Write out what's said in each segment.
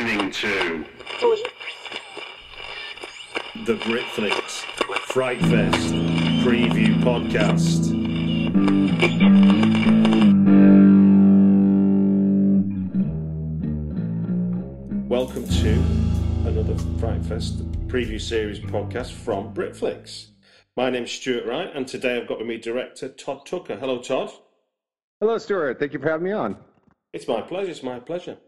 listening to the Britflicks Fright Fest preview podcast. Welcome to another Fright Fest preview series podcast from Britflicks. My name's Stuart Wright, and today I've got with me director Todd Tucker. Hello, Todd. Hello, Stuart. Thank you for having me on. It's my pleasure. It's my pleasure.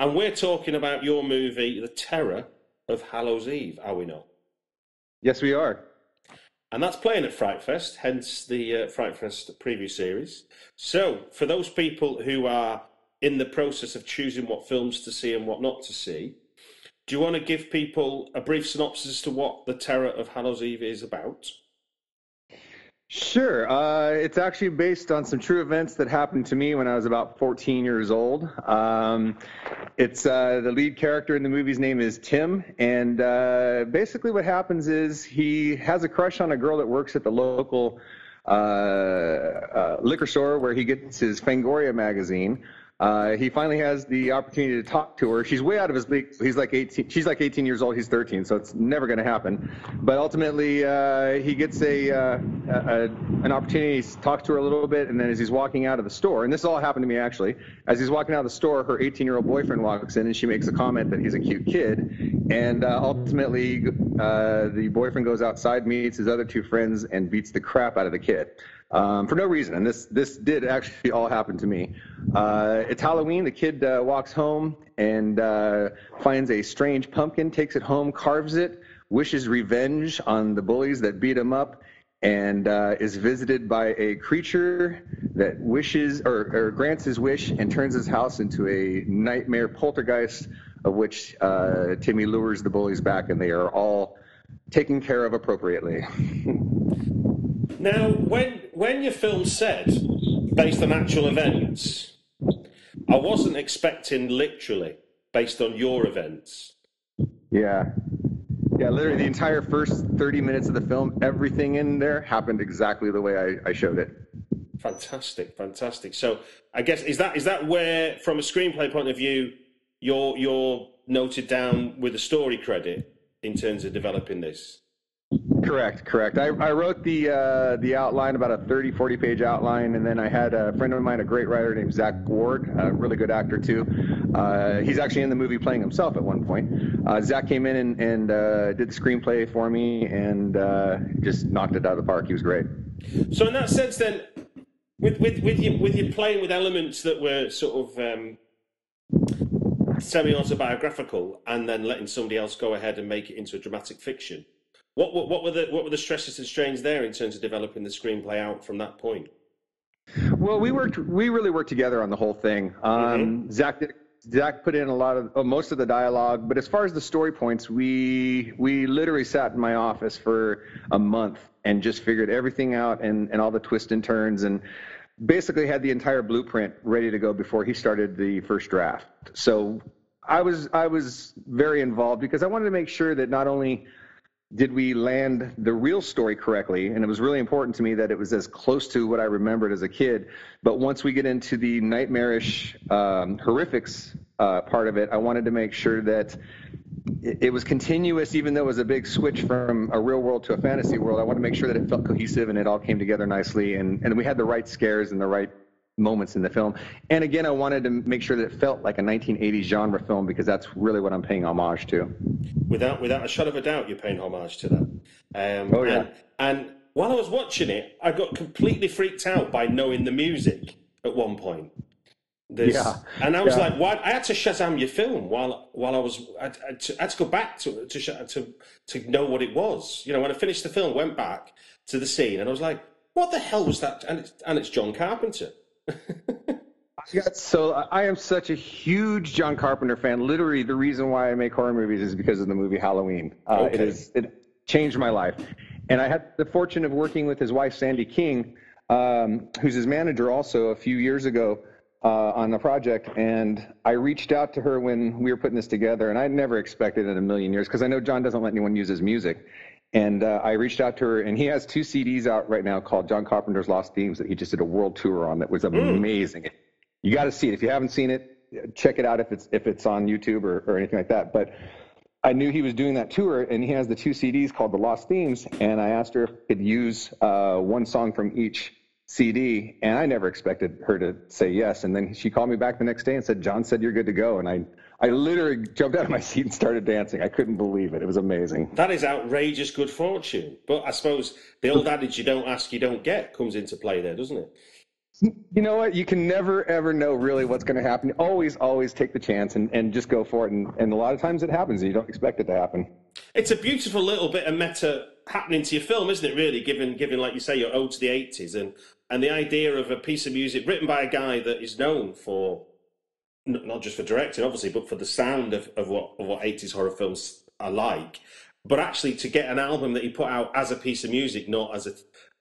And we're talking about your movie, The Terror of Hallows Eve, are we not? Yes, we are. And that's playing at Fright Fest, hence the uh, Fright Fest preview series. So, for those people who are in the process of choosing what films to see and what not to see, do you want to give people a brief synopsis as to what The Terror of Hallows Eve is about? Sure. Uh, it's actually based on some true events that happened to me when I was about 14 years old. Um, it's uh, the lead character in the movie's name is Tim, and uh, basically what happens is he has a crush on a girl that works at the local uh, uh, liquor store where he gets his Fangoria magazine. Uh, he finally has the opportunity to talk to her. She's way out of his league. He's like 18. She's like 18 years old. He's 13, so it's never going to happen. But ultimately, uh, he gets a, uh, a, an opportunity to talk to her a little bit, and then as he's walking out of the store, and this all happened to me actually, as he's walking out of the store, her 18-year-old boyfriend walks in, and she makes a comment that he's a cute kid, and uh, ultimately, uh, the boyfriend goes outside, meets his other two friends, and beats the crap out of the kid um, for no reason. And this this did actually all happen to me. Uh, it's Halloween. The kid uh, walks home and uh, finds a strange pumpkin, takes it home, carves it, wishes revenge on the bullies that beat him up, and uh, is visited by a creature that wishes or, or, grants his wish and turns his house into a nightmare poltergeist, of which uh, Timmy lures the bullies back, and they are all taken care of appropriately. Now, when when your film said based on actual events, I wasn't expecting literally based on your events. Yeah. Yeah, literally the entire first 30 minutes of the film, everything in there happened exactly the way I, I showed it. Fantastic, fantastic. So I guess is that is that where, from a screenplay point of view, you're you're noted down with a story credit in terms of developing this? Correct, correct. I, I wrote the uh, the outline, about a 30, 40 page outline, and then I had a friend of mine, a great writer named Zach Ward, a really good actor too. Uh, he's actually in the movie playing himself at one point. Uh, Zach came in and, and uh, did the screenplay for me and uh, just knocked it out of the park. He was great. So in that sense, then, with with with you with you playing with elements that were sort of um, semi autobiographical, and then letting somebody else go ahead and make it into a dramatic fiction what, what, what were the what were the stresses and strains there in terms of developing the screenplay out from that point? Well, we worked. We really worked together on the whole thing. Um, mm-hmm. Zach did. Zach put in a lot of uh, most of the dialogue, but as far as the story points, we we literally sat in my office for a month and just figured everything out and and all the twists and turns and basically had the entire blueprint ready to go before he started the first draft. So I was I was very involved because I wanted to make sure that not only did we land the real story correctly? And it was really important to me that it was as close to what I remembered as a kid. But once we get into the nightmarish um, horrifics uh, part of it, I wanted to make sure that it, was continuous, even though it was a big switch from a real world to a fantasy world. I wanted to make sure that it felt cohesive and it all came together nicely, and and we had the right scares and the right moments in the film. And again, I wanted to make sure that it felt like a 1980s genre film because that's really what I'm paying homage to. Without without a shadow of a doubt, you're paying homage to that. Um, oh yeah. And, and while I was watching it, I got completely freaked out by knowing the music at one point. There's, yeah. And I was yeah. like, why? I had to Shazam your film while while I was. I, I, had, to, I had to go back to to to to know what it was. You know, when I finished the film, went back to the scene, and I was like, what the hell was that? And it's and it's John Carpenter. so I am such a huge John Carpenter fan. Literally, the reason why I make horror movies is because of the movie Halloween. Uh, Okay. It is it changed my life, and I had the fortune of working with his wife Sandy King, um, who's his manager also a few years ago uh, on the project. And I reached out to her when we were putting this together, and I never expected in a million years because I know John doesn't let anyone use his music. And uh, I reached out to her, and he has two CDs out right now called John Carpenter's Lost Themes that he just did a world tour on. That was amazing. You got to see it. If you haven't seen it, check it out if it's if it's on YouTube or, or anything like that. But I knew he was doing that tour, and he has the two CDs called the Lost Themes. And I asked her if I could use uh, one song from each CD, and I never expected her to say yes. And then she called me back the next day and said, "John said you're good to go." And I I literally jumped out of my seat and started dancing. I couldn't believe it. It was amazing. That is outrageous good fortune. But I suppose the old adage, "You don't ask, you don't get," comes into play there, doesn't it? You know what? You can never ever know really what's going to happen. Always, always take the chance and, and just go for it. And, and a lot of times it happens you don't expect it to happen. It's a beautiful little bit of meta happening to your film, isn't it? Really, given given like you say, your ode to the eighties, and and the idea of a piece of music written by a guy that is known for not just for directing, obviously, but for the sound of, of what of what eighties horror films are like. But actually, to get an album that he put out as a piece of music, not as a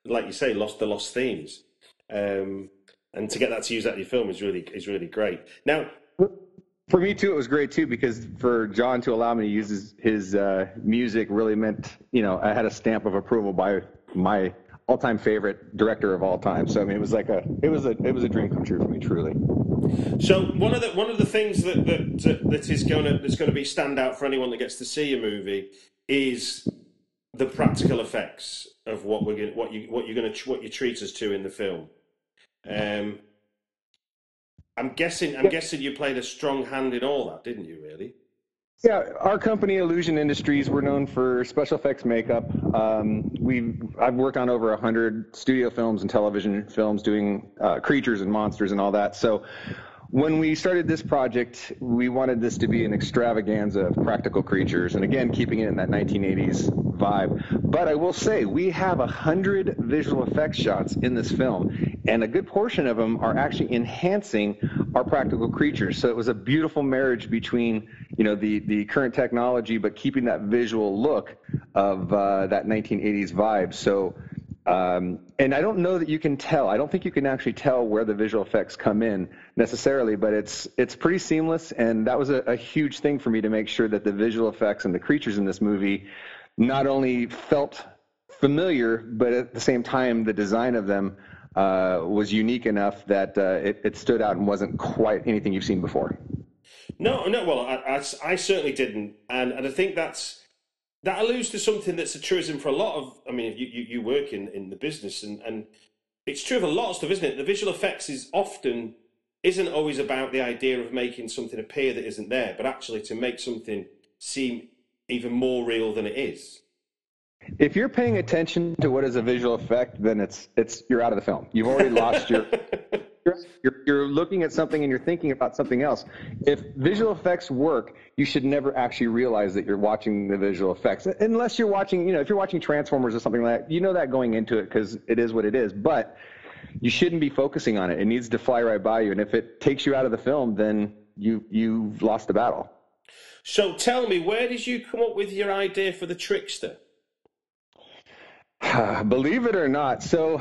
like you say, lost the lost themes, um, and to get that to use that in your film is really is really great. Now, For me too, it was great too because for John to allow me to use his, his uh, music really meant, you know, I had a stamp of approval by my all-time favorite director of all time. So I mean, it was like a, it was a, it was a dream come true for me, truly. So one of the one of the things that that that is going to that's going to be standout for anyone that gets to see a movie is the practical effects of what we're going, what you what you're going to what you treat us to in the film. Um, I'm guessing I'm guessing you played a strong hand in all that, didn't you? Really? Yeah, our company, Illusion Industries, we're known for special effects makeup. Um, we I've worked on over hundred studio films and television films, doing uh, creatures and monsters and all that. So, when we started this project, we wanted this to be an extravaganza of practical creatures, and again, keeping it in that 1980s vibe. But I will say, we have a hundred visual effects shots in this film, and a good portion of them are actually enhancing our practical creatures. So it was a beautiful marriage between, you know, the the current technology, but keeping that visual look of uh, that 1980s vibe. So. Um, and I don't know that you can tell. I don't think you can actually tell where the visual effects come in necessarily, but it's it's pretty seamless, and that was a, a huge thing for me to make sure that the visual effects and the creatures in this movie not only felt familiar, but at the same time, the design of them uh, was unique enough that uh, it, it stood out and wasn't quite anything you've seen before. No, no. Well, I, I, I certainly didn't, and and I think that's that alludes to something that's a truism for a lot of. I mean, you you, you work in, in the business, and and it's true of a lot of stuff, isn't it? The visual effects is often isn't always about the idea of making something appear that isn't there, but actually to make something seem even more real than it is. If you're paying attention to what is a visual effect, then it's it's you're out of the film. You've already lost your. You're, you're looking at something and you're thinking about something else. If visual effects work, you should never actually realize that you're watching the visual effects, unless you're watching. You know, if you're watching Transformers or something like that, you know that going into it because it is what it is. But you shouldn't be focusing on it. It needs to fly right by you. And if it takes you out of the film, then you you've lost the battle. So tell me, where did you come up with your idea for the trickster? Believe it or not, so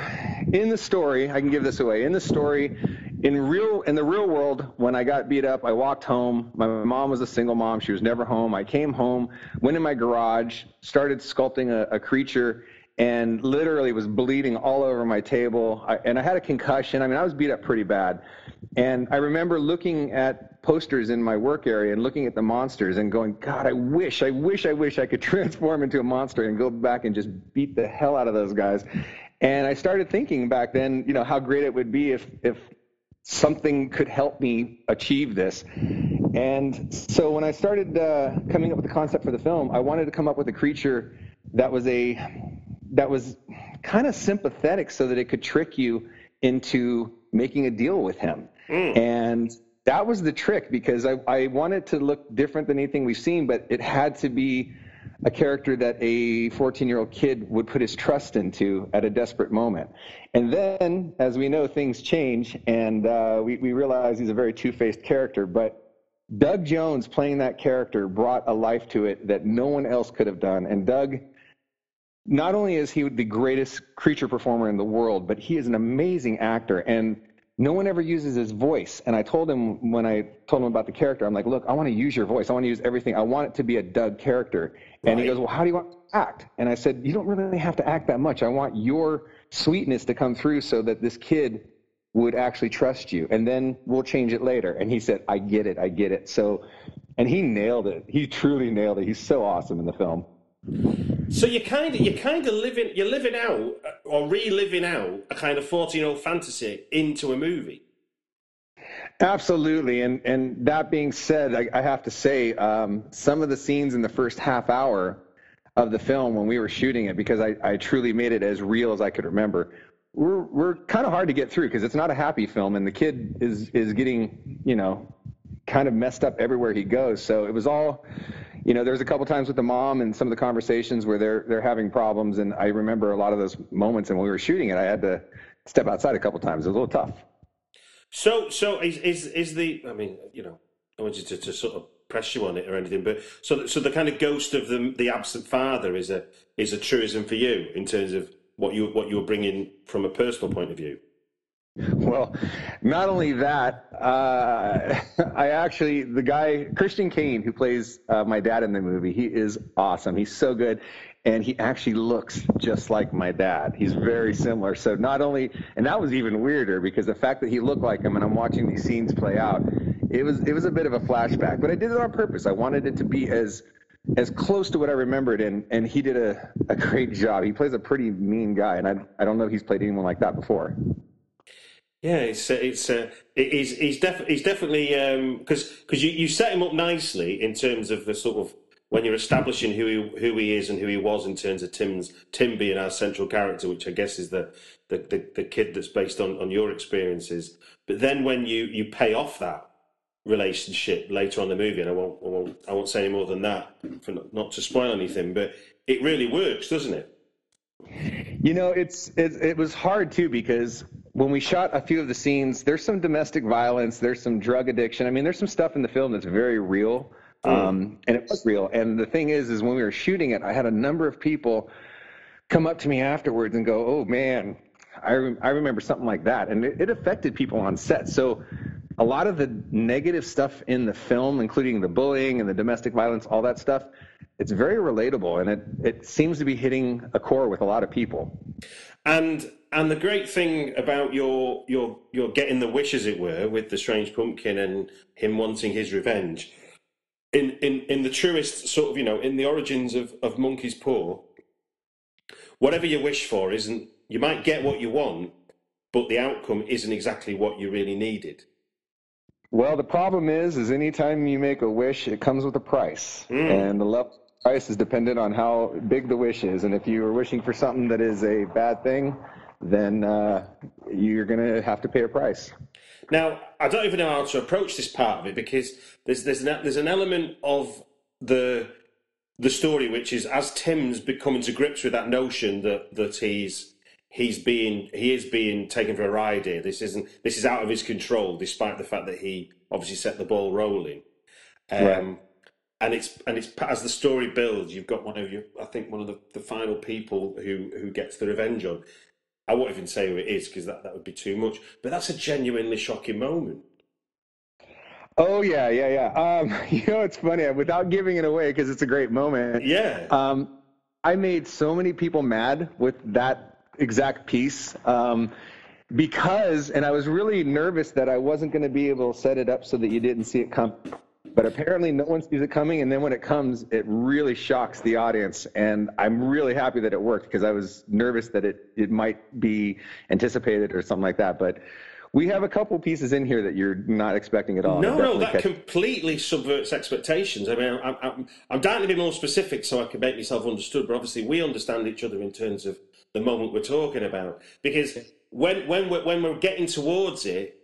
in the story, I can give this away. In the story, in real in the real world, when I got beat up, I walked home. My mom was a single mom; she was never home. I came home, went in my garage, started sculpting a, a creature, and literally was bleeding all over my table. I, and I had a concussion. I mean, I was beat up pretty bad. And I remember looking at posters in my work area and looking at the monsters and going, God, I wish, I wish, I wish I could transform into a monster and go back and just beat the hell out of those guys. And I started thinking back then, you know, how great it would be if, if something could help me achieve this. And so when I started uh, coming up with the concept for the film, I wanted to come up with a creature that was a that was kind of sympathetic so that it could trick you into making a deal with him. Mm. And that was the trick because I, I wanted to look different than anything we've seen, but it had to be a character that a 14 year old kid would put his trust into at a desperate moment. And then, as we know, things change, and uh, we, we realize he's a very two faced character. But Doug Jones playing that character brought a life to it that no one else could have done. And Doug, not only is he the greatest creature performer in the world, but he is an amazing actor. And no one ever uses his voice. And I told him when I told him about the character, I'm like, look, I want to use your voice. I want to use everything. I want it to be a Doug character. And right. he goes, well, how do you want to act? And I said, you don't really have to act that much. I want your sweetness to come through so that this kid would actually trust you. And then we'll change it later. And he said, I get it. I get it. So, and he nailed it. He truly nailed it. He's so awesome in the film. So you kind of you're kind of living you're living out uh, or reliving out a kind of fourteen year old fantasy into a movie. Absolutely, and and that being said, I, I have to say um, some of the scenes in the first half hour of the film when we were shooting it, because I, I truly made it as real as I could remember, were were kind of hard to get through because it's not a happy film, and the kid is is getting you know kind of messed up everywhere he goes. So it was all you know, there's a couple times with the mom and some of the conversations where they're they're having problems, and I remember a lot of those moments. And when we were shooting it, I had to step outside a couple times. It was a little tough. So, so is is is the? I mean, you know, I want you to, to sort of press you on it or anything, but so so the kind of ghost of the the absent father is a is a truism for you in terms of what you what you're bringing from a personal point of view. Well, not only that, uh, I actually, the guy, Christian Kane, who plays uh, my dad in the movie, he is awesome. He's so good. And he actually looks just like my dad. He's very similar. So not only, and that was even weirder because the fact that he looked like him and I'm watching these scenes play out, it was, it was a bit of a flashback, but I did it on purpose. I wanted it to be as, as close to what I remembered, and, and he did a, a great job. He plays a pretty mean guy, and I, I don't know if he's played anyone like that before. Yeah, it's uh, it's uh, he's he's, he's definitely because um, because you, you set him up nicely in terms of the sort of when you're establishing who he who he is and who he was in terms of Tim's Tim being our central character, which I guess is the the, the, the kid that's based on, on your experiences. But then when you, you pay off that relationship later on the movie, and I won't I won't I won't say any more than that for not, not to spoil anything, but it really works, doesn't it? You know, it's it, it was hard too because when we shot a few of the scenes, there's some domestic violence, there's some drug addiction. I mean, there's some stuff in the film that's very real, mm. um, and it was real. And the thing is, is when we were shooting it, I had a number of people come up to me afterwards and go, "Oh man, I re- I remember something like that," and it, it affected people on set. So a lot of the negative stuff in the film, including the bullying and the domestic violence, all that stuff, it's very relatable, and it it seems to be hitting a core with a lot of people. And and the great thing about your your your getting the wish, as it were, with the strange pumpkin and him wanting his revenge, in in in the truest sort of you know in the origins of of Monkey's Paw, whatever you wish for isn't you might get what you want, but the outcome isn't exactly what you really needed. Well, the problem is, is anytime you make a wish, it comes with a price, mm. and the level price is dependent on how big the wish is. And if you are wishing for something that is a bad thing, then uh, you're going to have to pay a price. Now, I don't even know how to approach this part of it because there's there's an, there's an element of the the story which is as Tim's becoming to grips with that notion that that he's he's being he is being taken for a ride here. This isn't this is out of his control, despite the fact that he obviously set the ball rolling. Um, right and it's and it's as the story builds, you've got one of your I think one of the, the final people who who gets the revenge on. I won't even say who it is because that, that would be too much. But that's a genuinely shocking moment. Oh yeah, yeah, yeah. Um, you know, it's funny without giving it away because it's a great moment. Yeah. Um, I made so many people mad with that exact piece. Um, because, and I was really nervous that I wasn't going to be able to set it up so that you didn't see it come. But apparently, no one sees it coming, and then when it comes, it really shocks the audience. And I'm really happy that it worked because I was nervous that it it might be anticipated or something like that. But we have a couple pieces in here that you're not expecting at all. No, no, that catch- completely subverts expectations. I mean, I'm, I'm, I'm dying to be more specific so I can make myself understood, but obviously we understand each other in terms of the moment we're talking about. Because when when we're, when we're getting towards it,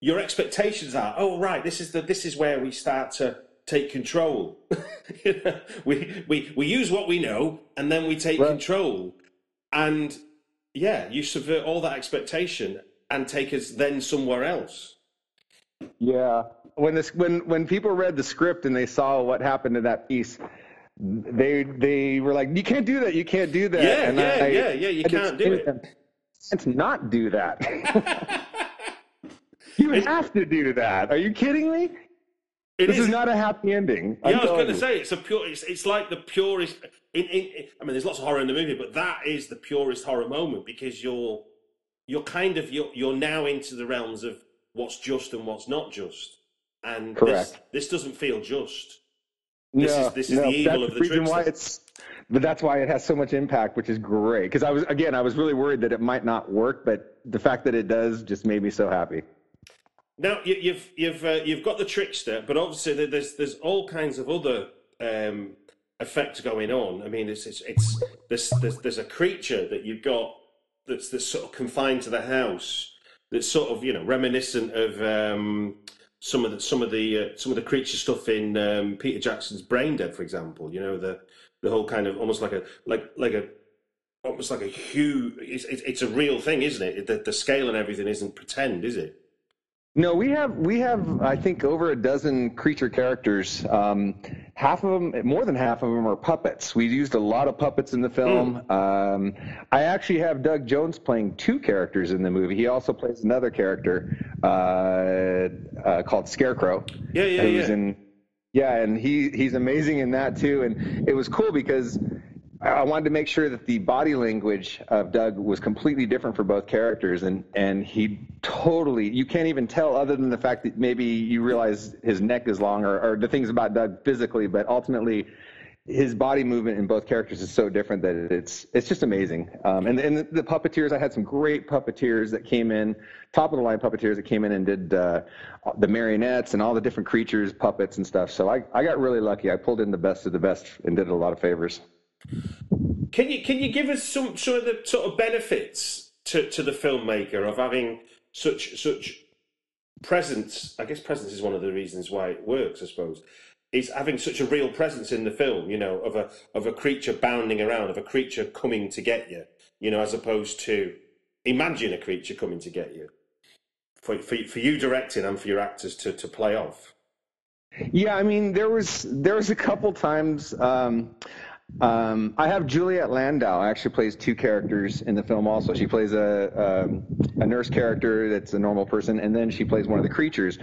your expectations are, oh right, this is the this is where we start to take control. we we we use what we know and then we take right. control. And yeah, you subvert all that expectation and take us then somewhere else. Yeah. When this when when people read the script and they saw what happened in that piece, they they were like, "You can't do that. You can't do that." Yeah, and yeah, I, yeah, yeah. You I can't do it. Them, can't not do that. you have to do that. Are you kidding me? It this is, is, not a happy ending. Yeah, I'm i was going to say it's a pure. It's, it's like the purest. In, in, I mean, there's lots of horror in the movie, but that is the purest horror moment because you're you're kind of you're you're now into the realms of what's just and what's not just, and Correct. This, this doesn't feel just. This no, is this is no, the evil of the, the reason why it's but that's why it has so much impact, which is great. Because I was again, I was really worried that it might not work, but the fact that it does just made me so happy. Now you, you've you've uh, you've got the trickster, but obviously there's there's all kinds of other um, effects going on. I mean, it's it's, it's there's, there's there's a creature that you've got that's that's sort of confined to the house. That's sort of you know reminiscent of um, some of the some of the uh, some of the creature stuff in um, Peter Jackson's Brain Dead, for example. You know the the whole kind of almost like a like like a almost like a huge. It's, it's a real thing, isn't it? The, the scale and everything isn't pretend, is it? No, we have we have I think over a dozen creature characters. Um, half of them, more than half of them, are puppets. We used a lot of puppets in the film. Mm. Um, I actually have Doug Jones playing two characters in the movie. He also plays another character uh, uh, called Scarecrow. Yeah, yeah, yeah. In, yeah, and he he's amazing in that too. And it was cool because I wanted to make sure that the body language of Doug was completely different for both characters, and and he totally you can't even tell other than the fact that maybe you realize his neck is long or, or the things about Doug physically, but ultimately his body movement in both characters is so different that it's it's just amazing. Um, and and the, puppeteers, I had some great puppeteers that came in, top of the line puppeteers that came in and did uh, the marionettes and all the different creatures, puppets and stuff. So I I got really lucky. I pulled in the best of the best and did a lot of favors. Can you can you give us some some of the sort of benefits to, to the filmmaker of having such such presence? I guess presence is one of the reasons why it works. I suppose is having such a real presence in the film, you know, of a of a creature bounding around, of a creature coming to get you, you know, as opposed to imagine a creature coming to get you. For for, for you directing and for your actors to, to play off. Yeah, I mean, there was there was a couple times. Um, um, I have Juliet Landau actually plays two characters in the film. Also, she plays a, um, a nurse character that's a normal person, and then she plays one of the creatures.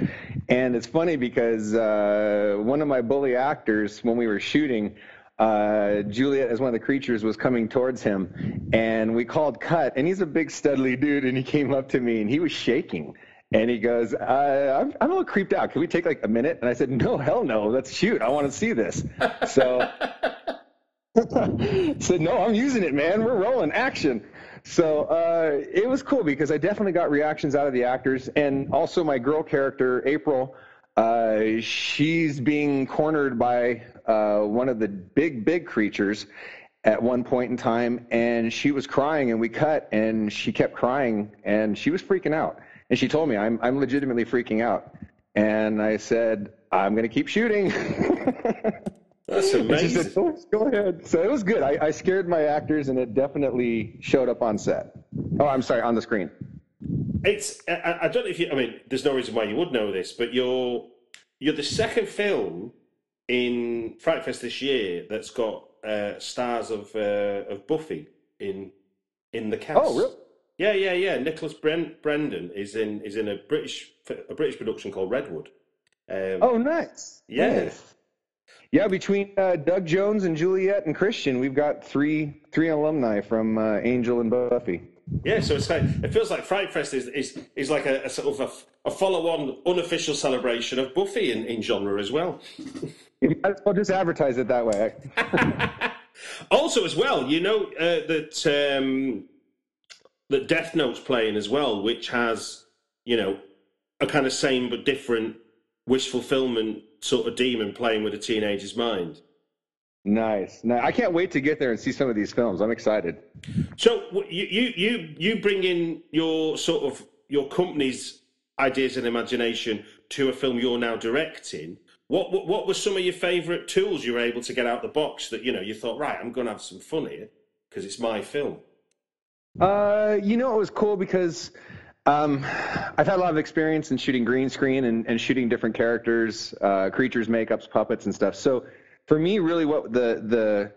And it's funny because uh, one of my bully actors, when we were shooting, uh, Juliet, as one of the creatures, was coming towards him, and we called cut. And he's a big, studly dude, and he came up to me, and he was shaking. And he goes, uh, I'm, I'm a little creeped out. Can we take like a minute? And I said, No, hell no. Let's shoot. I want to see this. So said, no, I'm using it, man. We're rolling action. So uh, it was cool because I definitely got reactions out of the actors, and also my girl character April. Uh, she's being cornered by uh, one of the big, big creatures at one point in time, and she was crying, and we cut, and she kept crying, and she was freaking out, and she told me, "I'm, I'm legitimately freaking out," and I said, "I'm going to keep shooting." That's amazing. Said, oh, go ahead. So it was good. I, I scared my actors, and it definitely showed up on set. Oh, I'm sorry, on the screen. It's. I, I, don't know if you. I mean, there's no reason why you would know this, but you're you're the second film in Fright Fest this year that's got uh, stars of uh, of Buffy in in the cast. Oh, really? Yeah, yeah, yeah. Nicholas Brent, Brendon is in is in a British a British production called Redwood. Um, oh, nice. Yeah. Nice. Yeah, between uh, Doug Jones and Juliet and Christian, we've got three three alumni from uh, Angel and Buffy. Yeah, so it's like, it feels like Fright Fest is is, is like a, a sort of a, a follow-on unofficial celebration of Buffy in, in genre as well. I'll just advertise it that way. also, as well, you know uh, that um, that Death Note's playing as well, which has you know a kind of same but different wish fulfillment sort of demon playing with a teenager's mind. Nice. Now, I can't wait to get there and see some of these films. I'm excited. So you you you you bring in your sort of your company's ideas and imagination to a film you're now directing. What what, what were some of your favourite tools you were able to get out the box that you know you thought right I'm going to have some fun here because it's my film. Uh, you know it was cool because um, I've had a lot of experience in shooting green screen and, and shooting different characters, uh, creatures, makeups, puppets, and stuff. So for me, really, what the the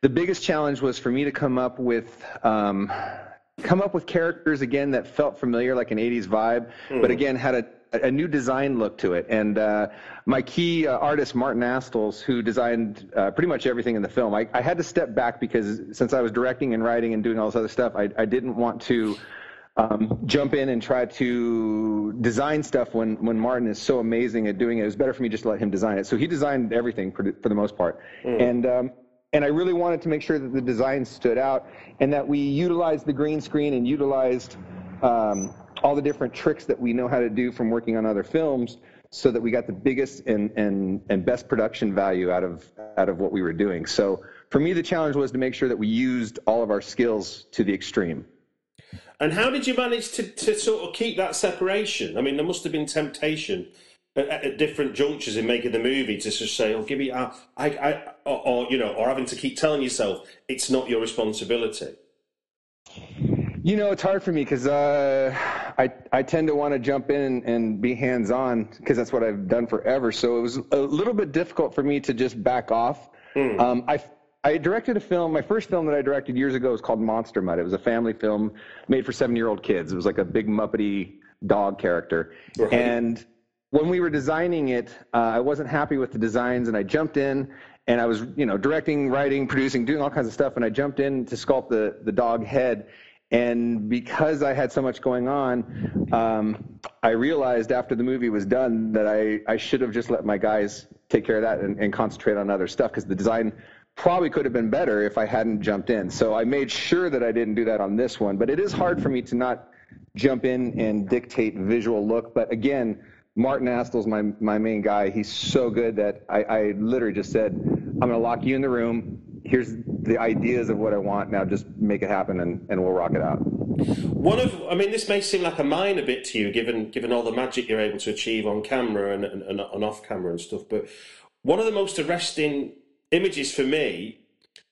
the biggest challenge was for me to come up with um, come up with characters again that felt familiar, like an '80s vibe, mm. but again had a a new design look to it. And uh, my key uh, artist, Martin Astles, who designed uh, pretty much everything in the film, I, I, had to step back because since I was directing and writing and doing all this other stuff, I, I didn't want to um, jump in and try to design stuff when, when Martin is so amazing at doing it. It was better for me just to let him design it. So he designed everything for, for the most part. Mm. And, um, and I really wanted to make sure that the design stood out and that we utilized the green screen and utilized um, all the different tricks that we know how to do from working on other films so that we got the biggest and, and, and best production value out of, out of what we were doing. So for me, the challenge was to make sure that we used all of our skills to the extreme. And how did you manage to, to sort of keep that separation? I mean, there must have been temptation at, at different junctures in making the movie to just say, "Oh, give me," I, I, or, or you know, or having to keep telling yourself it's not your responsibility. You know, it's hard for me because uh, I I tend to want to jump in and be hands on because that's what I've done forever. So it was a little bit difficult for me to just back off. Mm. Um, I I directed a film. My first film that I directed years ago was called Monster Mud. It was a family film made for seven-year-old kids. It was like a big muppety dog character. Right. And when we were designing it, uh, I wasn't happy with the designs, and I jumped in and I was, you know, directing, writing, producing, doing all kinds of stuff. And I jumped in to sculpt the the dog head. And because I had so much going on, um, I realized after the movie was done that I, I should have just let my guys take care of that and, and concentrate on other stuff because the design probably could have been better if I hadn't jumped in. So I made sure that I didn't do that on this one. But it is hard for me to not jump in and dictate visual look. But again, Martin Astles my my main guy. He's so good that I, I literally just said, I'm going to lock you in the room. Here's the ideas of what I want. Now just make it happen, and, and we'll rock it out. One of, I mean, this may seem like a minor bit to you, given given all the magic you're able to achieve on camera and, and, and off camera and stuff. But one of the most arresting images for me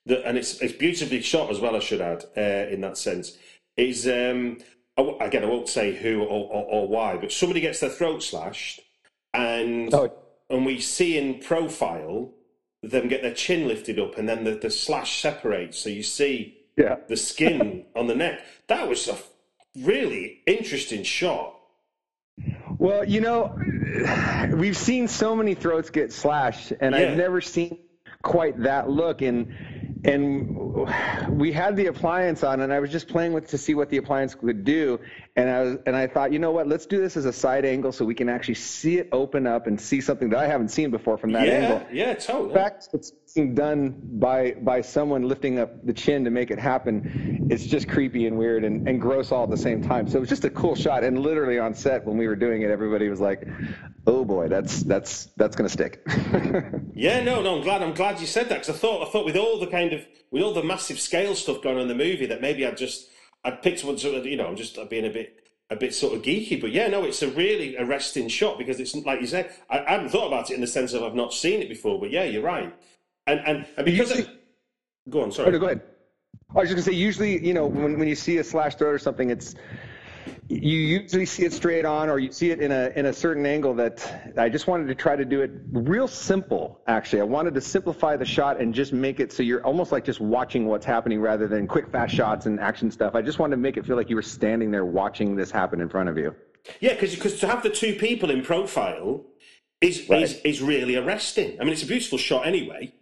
that, and it's it's beautifully shot as well. I should add uh, in that sense is um, again I won't say who or, or, or, why, but somebody gets their throat slashed, and oh. and we see in profile them get their chin lifted up, and then the, the slash separates, so you see yeah. the skin on the neck. That was a really interesting shot. Well, you know, we've seen so many throats get slashed, and yeah. I've never seen quite that look and and we had the appliance on and I was just playing with to see what the appliance could do and I was and I thought you know what let's do this as a side angle so we can actually see it open up and see something that I haven't seen before from that yeah, angle. Yeah, totally. In fact, it's being done by by someone lifting up the chin to make it happen. It's just creepy and weird and, and gross all at the same time. So it was just a cool shot and literally on set when we were doing it everybody was like, "Oh boy, that's that's that's going to stick." yeah, no, no, I'm glad I'm glad you said that cuz I thought I thought with all the kind of with all the massive scale stuff going on in the movie that maybe I'd just I'd picked one sort of, you know, I'm just being a bit a bit sort of geeky, but yeah, no, it's a really arresting shot because it's like you said. I, I hadn't thought about it in the sense of I've not seen it before, but yeah, you're right. And and, and because usually, go on, sorry. Oh, no, go ahead. I was just gonna say, usually, you know, when when you see a slash throat or something, it's you usually see it straight on or you see it in a in a certain angle that I just wanted to try to do it real simple actually I wanted to simplify the shot and just make it so you're almost like just watching what's happening rather than quick fast shots and action stuff I just wanted to make it feel like you were standing there watching this happen in front of you yeah because to have the two people in profile is, right. is is really arresting. I mean, it's a beautiful shot anyway.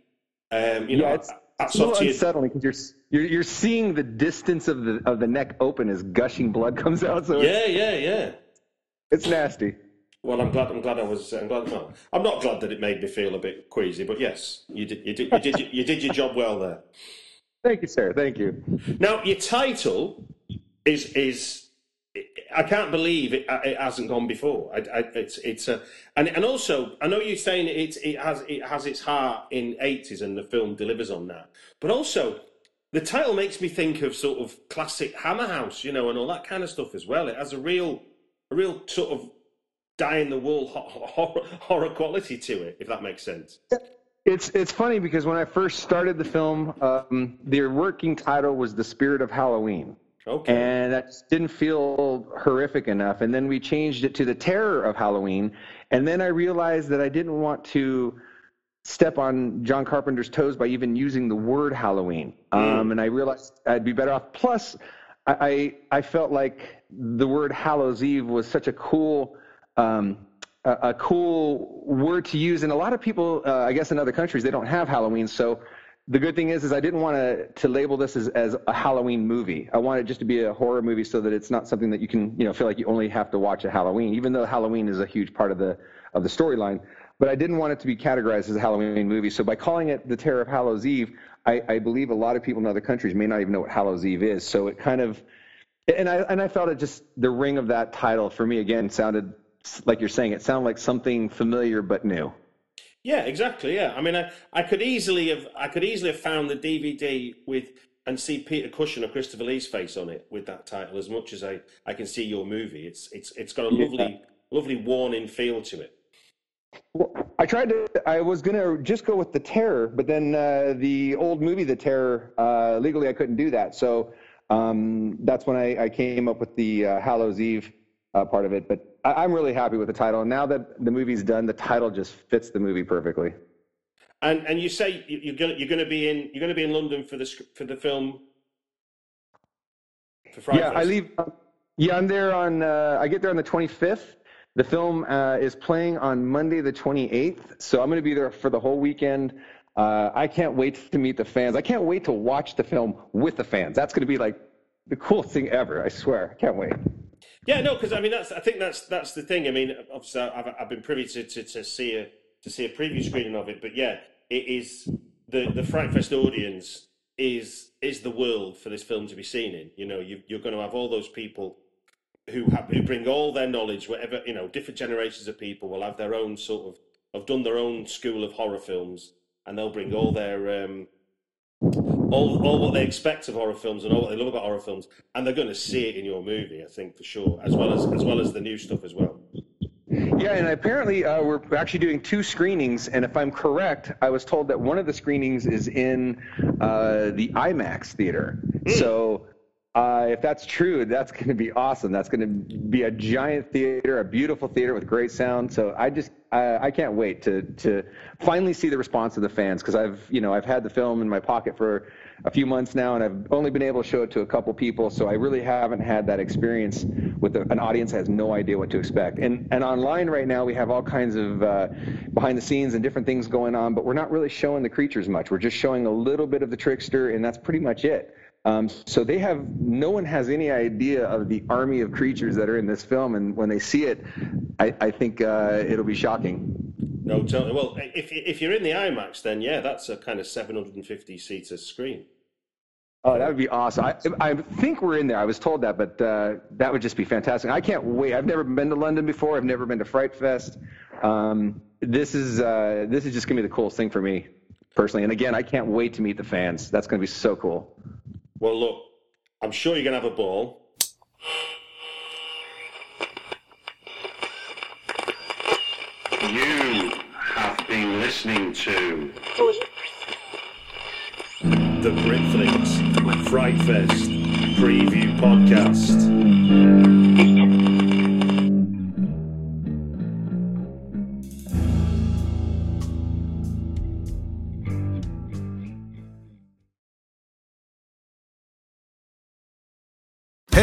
Um, you yeah, know, it's, it's a little unsettling because you're you're you're seeing the distance of the of the neck open as gushing blood comes out. So yeah, yeah, yeah. It's nasty. Well, I'm glad. I'm glad I was. I'm glad. I'm not glad that it made me feel a bit queasy, but yes, you did. You did. You did. you did your job well there. Thank you, sir. Thank you. Now, your title is is. I can't believe it, it hasn't gone before. I, I, it's it's a and and also I know you're saying it it has it has its heart in 80s and the film delivers on that, but also the title makes me think of sort of classic Hammer House, you know, and all that kind of stuff as well. It has a real a real sort of die in the wool horror, horror quality to it, if that makes sense. It's it's funny because when I first started the film, um, the working title was "The Spirit of Halloween." Okay. And that just didn't feel horrific enough. And then we changed it to the terror of Halloween. And then I realized that I didn't want to step on John Carpenter's toes by even using the word Halloween. Mm. Um, and I realized I'd be better off. Plus, I, I, I felt like the word Hallows Eve was such a cool um, a, a, cool word to use. And a lot of people, uh, I guess, in other countries, they don't have Halloween. So the good thing is, is I didn't want to to label this as, as a Halloween movie. I wanted it just to be a horror movie, so that it's not something that you can, you know, feel like you only have to watch at Halloween, even though Halloween is a huge part of the of the storyline. But I didn't want it to be categorized as a Halloween movie. So by calling it The Terror of Hallows Eve, I, I believe a lot of people in other countries may not even know what Hallows Eve is. So it kind of and I and I felt it just the ring of that title for me again sounded like you're saying, it sounded like something familiar but new. Yeah, exactly. Yeah, I mean, I, I could easily have I could easily have found the DVD with and see Peter Cushing or Christopher Lee's face on it with that title as much as I, I can see your movie. It's it's it's got a lovely yeah. lovely warning feel to it. Well, I tried to. I was gonna just go with the Terror, but then uh, the old movie, The Terror, uh, legally I couldn't do that. So um, that's when I, I, came up with the uh, Hallows Eve uh, part of it. But I, am really happy with the title. And now that the movie's done, the title just fits the movie perfectly. And and you say you're gonna you're going to be in you're to be in London for the for the film. For Fright yeah, Fest. I leave. Yeah, I'm there on. Uh, I get there on the 25th. The film uh, is playing on Monday the 28th, so I'm going to be there for the whole weekend. Uh, I can't wait to meet the fans. I can't wait to watch the film with the fans. That's going to be like the coolest thing ever. I swear. I can't wait. Yeah, no, because I mean that's I think that's that's the thing. I mean, obviously I've, I've been privy to, to, to see a to see a preview screening of it, but yeah, it is the the Fright Fest audience is is the world for this film to be seen in. You know, you, you're going to have all those people who have who bring all their knowledge, whatever you know, different generations of people will have their own sort of have done their own school of horror films, and they'll bring all their um, all, all what they expect of horror films and all what they love about horror films, and they're going to see it in your movie, I think for sure, as well as as well as the new stuff as well. Yeah, and apparently uh, we're actually doing two screenings, and if I'm correct, I was told that one of the screenings is in uh, the IMAX theater. Mm. So uh, if that's true, that's going to be awesome. That's going to be a giant theater, a beautiful theater with great sound. So I just I, I can't wait to to finally see the response of the fans because I've you know I've had the film in my pocket for a few months now, and I've only been able to show it to a couple people. So I really haven't had that experience with an audience that has no idea what to expect. And and online right now we have all kinds of uh, behind the scenes and different things going on, but we're not really showing the creatures much. We're just showing a little bit of the trickster, and that's pretty much it. Um, so they have no one has any idea of the army of creatures that are in this film, and when they see it, I, I think uh, it'll be shocking. No, totally. Well, if if you're in the IMAX, then yeah, that's a kind of 750 seater screen. Oh, that would be awesome. I, I think we're in there. I was told that, but uh, that would just be fantastic. I can't wait. I've never been to London before. I've never been to Fright Fest. Um, this is uh, this is just gonna be the coolest thing for me personally. And again, I can't wait to meet the fans. That's gonna be so cool. Well, look, I'm sure you're going to have a ball. You have been listening to the Britflicks Fright Fest Preview Podcast.